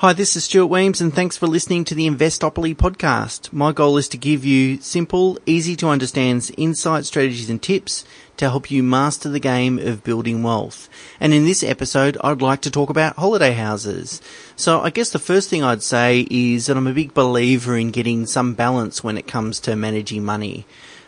Hi, this is Stuart Wemyss, and thanks for listening to the Investopoly podcast. My goal is to give you simple, easy to understand insights, strategies, and tips to help you master the game of building wealth. And in this episode, I'd like to talk about holiday houses. So I guess the first thing I'd say is that I'm a big believer in getting some balance when it comes to managing money.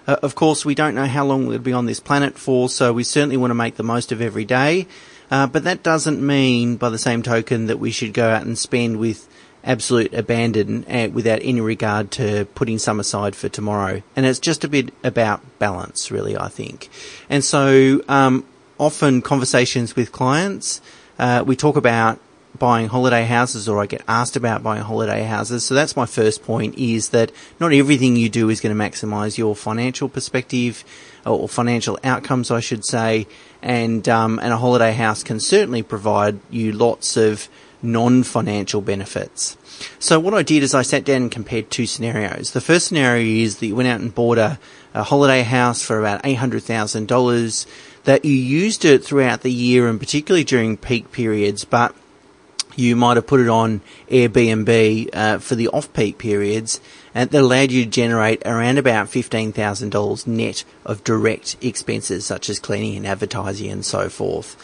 Uh, of course, we don't know how long we'll be on this planet for, so we certainly want to make the most of every day. Uh, but that doesn't mean, by the same token, that we should go out and spend with absolute abandon uh, without any regard to putting some aside for tomorrow. And it's just a bit about balance, really, I think. And so, um, often conversations with clients, uh, we talk about buying holiday houses or I get asked about buying holiday houses. So that's my first point is that not everything you do is going to maximize your financial perspective or financial outcomes, I should say. And, um, and a holiday house can certainly provide you lots of non-financial benefits. So what I did is I sat down and compared two scenarios. The first scenario is that you went out and bought a, a holiday house for about $800,000 that you used it throughout the year and particularly during peak periods, but you might have put it on Airbnb uh, for the off-peak periods, and that allowed you to generate around about fifteen thousand dollars net of direct expenses such as cleaning and advertising and so forth.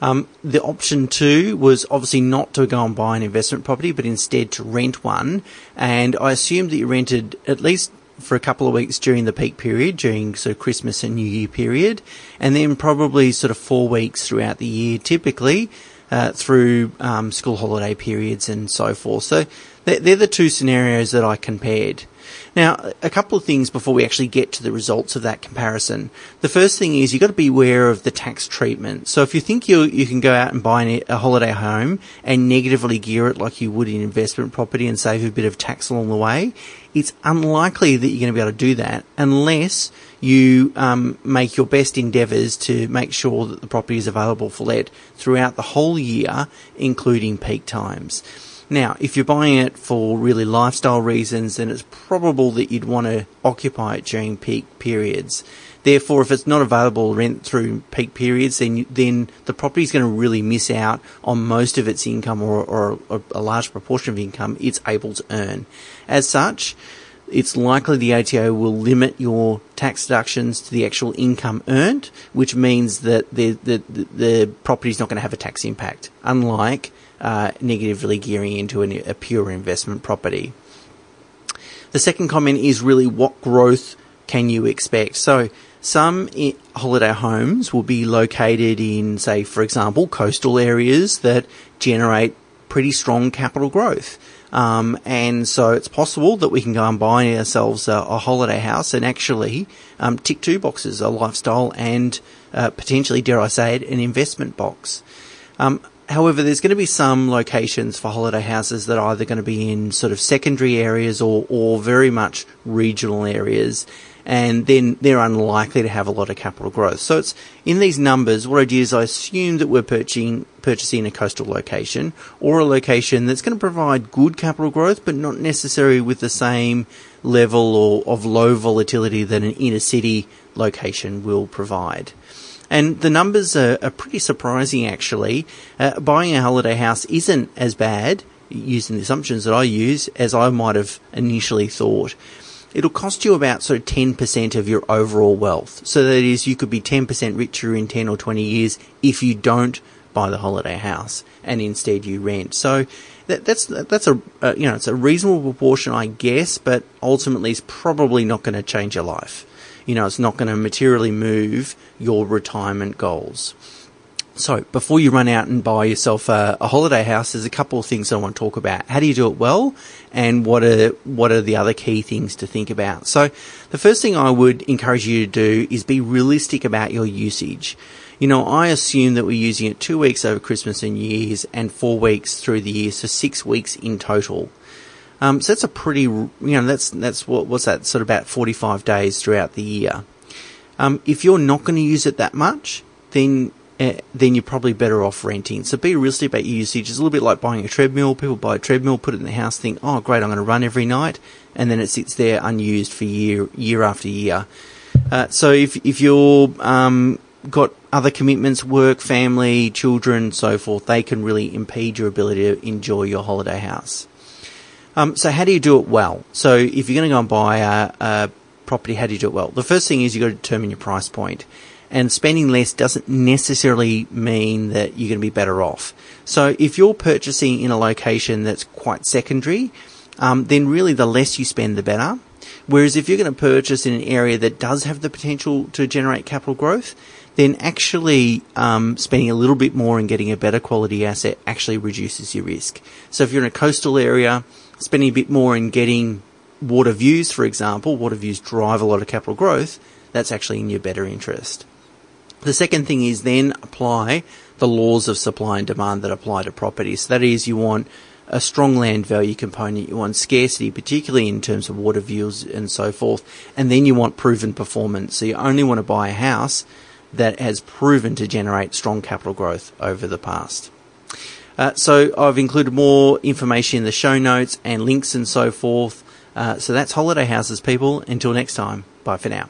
Um, the option two was obviously not to go and buy an investment property, but instead to rent one. And I assumed that you rented at least for a couple of weeks during the peak period, during sort of Christmas and New Year period, and then probably sort of four weeks throughout the year, typically uh, through um, school holiday periods and so forth. So they're the two scenarios that I compared. Now, a couple of things before we actually get to the results of that comparison. The first thing is you've got to be aware of the tax treatment. So if you think you you can go out and buy a holiday home and negatively gear it like you would in investment property and save a bit of tax along the way, it's unlikely that you're going to be able to do that unless you um, make your best endeavours to make sure that the property is available for let throughout the whole year, including peak times. Now, if you're buying it for really lifestyle reasons, then it's probable that you'd want to occupy it during peak periods. Therefore, if it's not available rent through peak periods, then then the property is going to really miss out on most of its income or, or, or a large proportion of income it's able to earn. As such, it's likely the ATO will limit your tax deductions to the actual income earned, which means that the the, the property is not going to have a tax impact, unlike uh, negatively gearing into a pure investment property. The second comment is really what growth can you expect? So some holiday homes will be located in, say, for example, coastal areas that generate pretty strong capital growth. Um, and so it's possible that we can go and buy ourselves a, a holiday house and actually um, tick two boxes, a lifestyle and uh, potentially, dare I say it, an investment box. Um, However, there's going to be some locations for holiday houses that are either going to be in sort of secondary areas or, or very much regional areas, and then they're unlikely to have a lot of capital growth. So it's in these numbers. What I do is I assume that we're purchasing purchasing a coastal location or a location that's going to provide good capital growth, but not necessarily with the same level or of low volatility that an inner city location will provide. And the numbers are, are pretty surprising, actually. Uh, buying a holiday house isn't as bad, using the assumptions that I use, as I might have initially thought. It'll cost you about sort of 10% of your overall wealth. So that is, you could be 10% richer in 10 or 20 years if you don't buy the holiday house and instead you rent. So that, that's that's a uh, you know it's a reasonable proportion, I guess, but ultimately it's probably not going to change your life you know, it's not going to materially move your retirement goals. So before you run out and buy yourself a, a, holiday house, there's a couple of things I want to talk about. How do you do it well, and what are what are the other key things to think about? So the first thing I would encourage you to do is be realistic about your usage. You know, I assume that we're using it two weeks over Christmas and New Year's, and four weeks through the year, so six weeks in total. Um, so that's a pretty, you know, that's that's what what's that sort of about 45 days throughout the year. Um, if you're not going to use it that much, then uh, then you're probably better off renting. So be realistic about your usage. It's a little bit like buying a treadmill. People buy a treadmill, put it in the house, think, oh great, I'm going to run every night, and then it sits there unused for year year after year. Uh, so if if you're um, got other commitments, work, family, children, so forth, they can really impede your ability to enjoy your holiday house. Um, so how do you do it well? So if you're going to go and buy a, a property, how do you do it well? The first thing is you've got to determine your price point. And spending less doesn't necessarily mean that you're going to be better off. So if you're purchasing in a location that's quite secondary, um, then really the less you spend, the better. Whereas if you're going to purchase in an area that does have the potential to generate capital growth, then actually um, spending a little bit more and getting a better quality asset actually reduces your risk. So if you're in a coastal area, spending a bit more in getting water views, for example, water views drive a lot of capital growth, that's actually in your better interest. The second thing is then apply the laws of supply and demand that apply to property. So that is you want a strong land value component, you want scarcity, particularly in terms of water views and so forth, and then you want proven performance. So you only want to buy a house that has proven to generate strong capital growth over the past. Uh, so I've included more information in the show notes and links and so forth. Uh, so that's holiday houses, people. Until next time, bye for now.